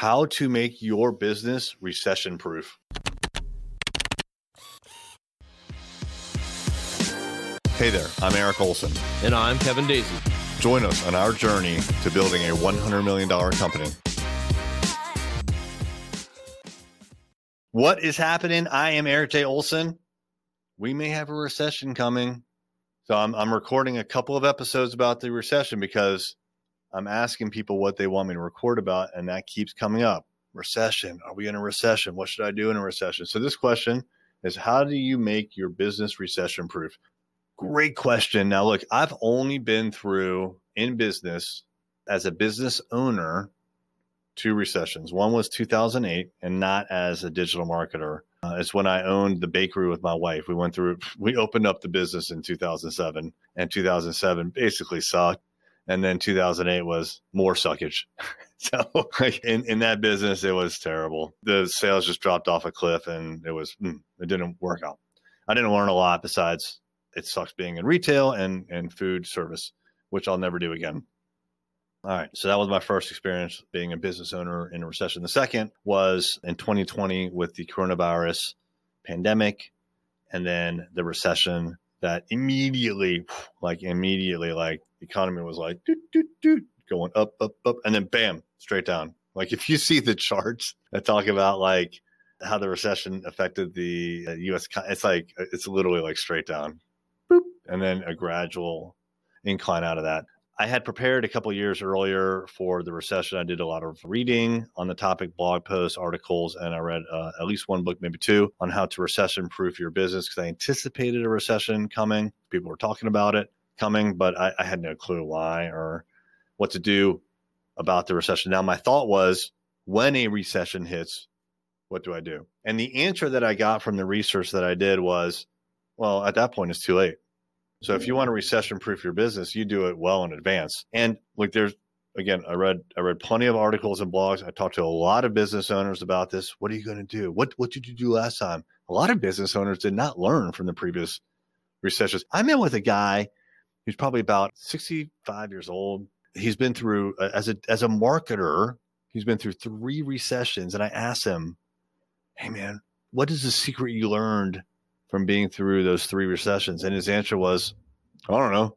how to make your business recession proof. Hey there, I'm Eric Olson. And I'm Kevin Daisey. Join us on our journey to building a $100 million company. What is happening? I am Eric J. Olson. We may have a recession coming. So I'm, I'm recording a couple of episodes about the recession because I'm asking people what they want me to record about, and that keeps coming up. Recession. Are we in a recession? What should I do in a recession? So this question is how do you make your business recession proof? Great question. Now, look, I've only been through in business as a business owner two recessions. One was 2008, and not as a digital marketer. Uh, it's when I owned the bakery with my wife. We went through, we opened up the business in 2007, and 2007 basically sucked and then 2008 was more suckage. so like in, in that business, it was terrible. The sales just dropped off a cliff and it was, mm, it didn't work out. I didn't learn a lot besides it sucks being in retail and, and food service, which I'll never do again. All right. So that was my first experience being a business owner in a recession. The second was in 2020 with the coronavirus pandemic and then the recession that immediately, like immediately, like the economy was like doot, doot, doot, going up, up, up, and then bam, straight down. Like if you see the charts that talk about like how the recession affected the U.S., uh, it's like it's literally like straight down, boop, and then a gradual incline out of that. I had prepared a couple years earlier for the recession. I did a lot of reading on the topic, blog posts, articles, and I read uh, at least one book, maybe two, on how to recession proof your business because I anticipated a recession coming. People were talking about it coming, but I, I had no clue why or what to do about the recession. Now, my thought was when a recession hits, what do I do? And the answer that I got from the research that I did was, well, at that point, it's too late. So if you want to recession proof your business, you do it well in advance. And like there's again, I read I read plenty of articles and blogs. I talked to a lot of business owners about this. What are you going to do? What what did you do last time? A lot of business owners did not learn from the previous recessions. I met with a guy who's probably about 65 years old. He's been through uh, as a as a marketer, he's been through three recessions and I asked him, "Hey man, what is the secret you learned from being through those three recessions? And his answer was, I don't know.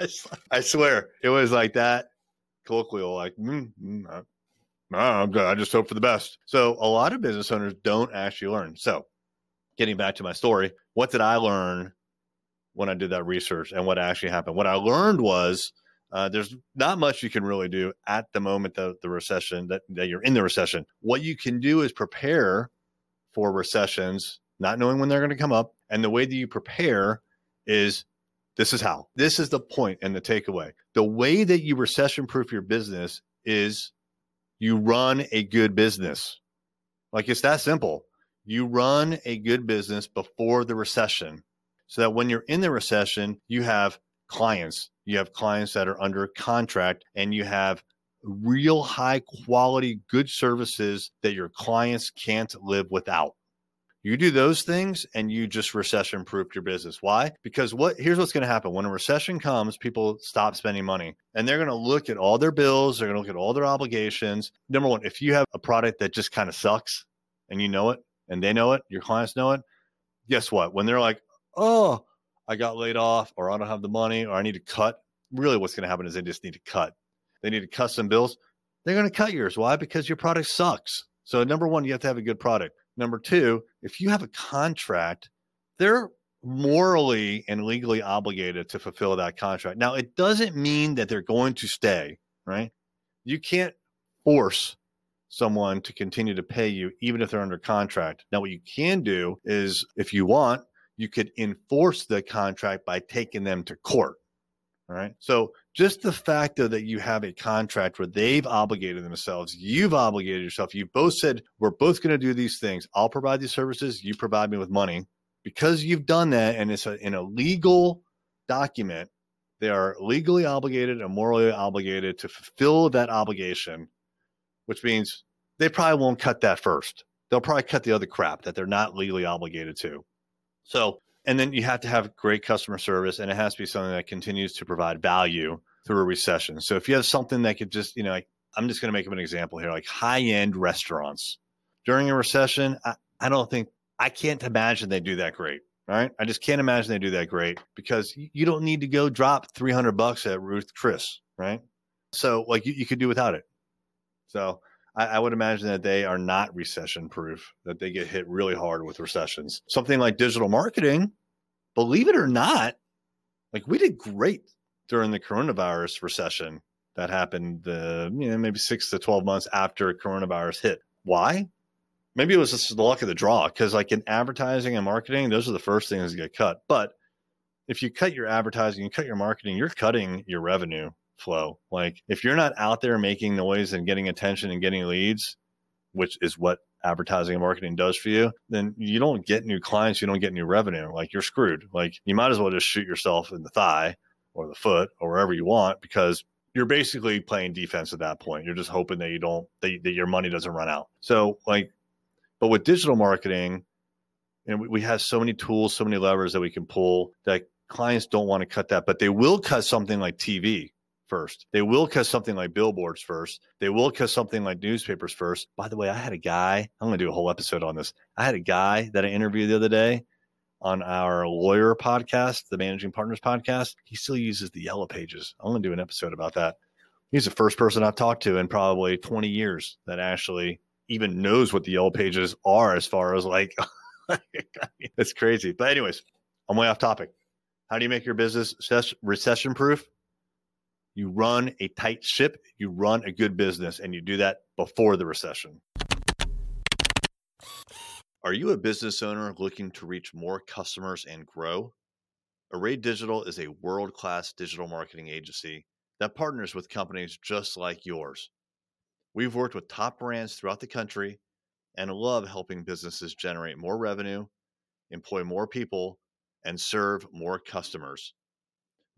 I swear it was like that colloquial, like, mm, mm, I'm good. I just hope for the best. So a lot of business owners don't actually learn. So getting back to my story, what did I learn when I did that research and what actually happened? What I learned was uh, there's not much you can really do at the moment of the recession that, that you're in the recession. What you can do is prepare for recessions not knowing when they're going to come up. And the way that you prepare is this is how. This is the point and the takeaway. The way that you recession proof your business is you run a good business. Like it's that simple. You run a good business before the recession so that when you're in the recession, you have clients. You have clients that are under contract and you have real high quality, good services that your clients can't live without. You do those things and you just recession proof your business. Why? Because what here's what's going to happen. When a recession comes, people stop spending money and they're going to look at all their bills, they're going to look at all their obligations. Number 1, if you have a product that just kind of sucks and you know it and they know it, your clients know it, guess what? When they're like, "Oh, I got laid off or I don't have the money or I need to cut." Really what's going to happen is they just need to cut. They need to cut some bills. They're going to cut yours. Why? Because your product sucks. So number 1, you have to have a good product. Number two, if you have a contract, they're morally and legally obligated to fulfill that contract. Now, it doesn't mean that they're going to stay, right? You can't force someone to continue to pay you even if they're under contract. Now, what you can do is if you want, you could enforce the contract by taking them to court. All right. So just the fact though that you have a contract where they've obligated themselves, you've obligated yourself, you've both said, we're both going to do these things. I'll provide these services, you provide me with money. Because you've done that and it's a, in a legal document, they are legally obligated and morally obligated to fulfill that obligation, which means they probably won't cut that first. They'll probably cut the other crap that they're not legally obligated to. So and then you have to have great customer service and it has to be something that continues to provide value through a recession. So if you have something that could just, you know, like I'm just going to make up an example here like high end restaurants. During a recession, I, I don't think, I can't imagine they do that great. Right. I just can't imagine they do that great because you don't need to go drop 300 bucks at Ruth Chris. Right. So, like, you, you could do without it. So, I, I would imagine that they are not recession proof, that they get hit really hard with recessions. Something like digital marketing, believe it or not, like we did great during the coronavirus recession that happened uh, you know maybe 6 to 12 months after coronavirus hit. Why? Maybe it was just the luck of the draw cuz like in advertising and marketing, those are the first things to get cut. But if you cut your advertising, you cut your marketing, you're cutting your revenue flow. Like if you're not out there making noise and getting attention and getting leads, which is what advertising and marketing does for you, then you don't get new clients, you don't get new revenue. Like you're screwed. Like you might as well just shoot yourself in the thigh or the foot or wherever you want because you're basically playing defense at that point. You're just hoping that you don't that, that your money doesn't run out. So like but with digital marketing, and we, we have so many tools, so many levers that we can pull that clients don't want to cut that, but they will cut something like TV first. They will cut something like billboards first. They will cut something like newspapers first. By the way, I had a guy, I'm going to do a whole episode on this. I had a guy that I interviewed the other day on our lawyer podcast, the Managing Partners podcast. He still uses the yellow pages. I'm going to do an episode about that. He's the first person I've talked to in probably 20 years that actually even knows what the yellow pages are as far as like, it's crazy. But, anyways, I'm way off topic. How do you make your business recession proof? You run a tight ship, you run a good business, and you do that before the recession. Are you a business owner looking to reach more customers and grow? Array Digital is a world class digital marketing agency that partners with companies just like yours. We've worked with top brands throughout the country and love helping businesses generate more revenue, employ more people, and serve more customers.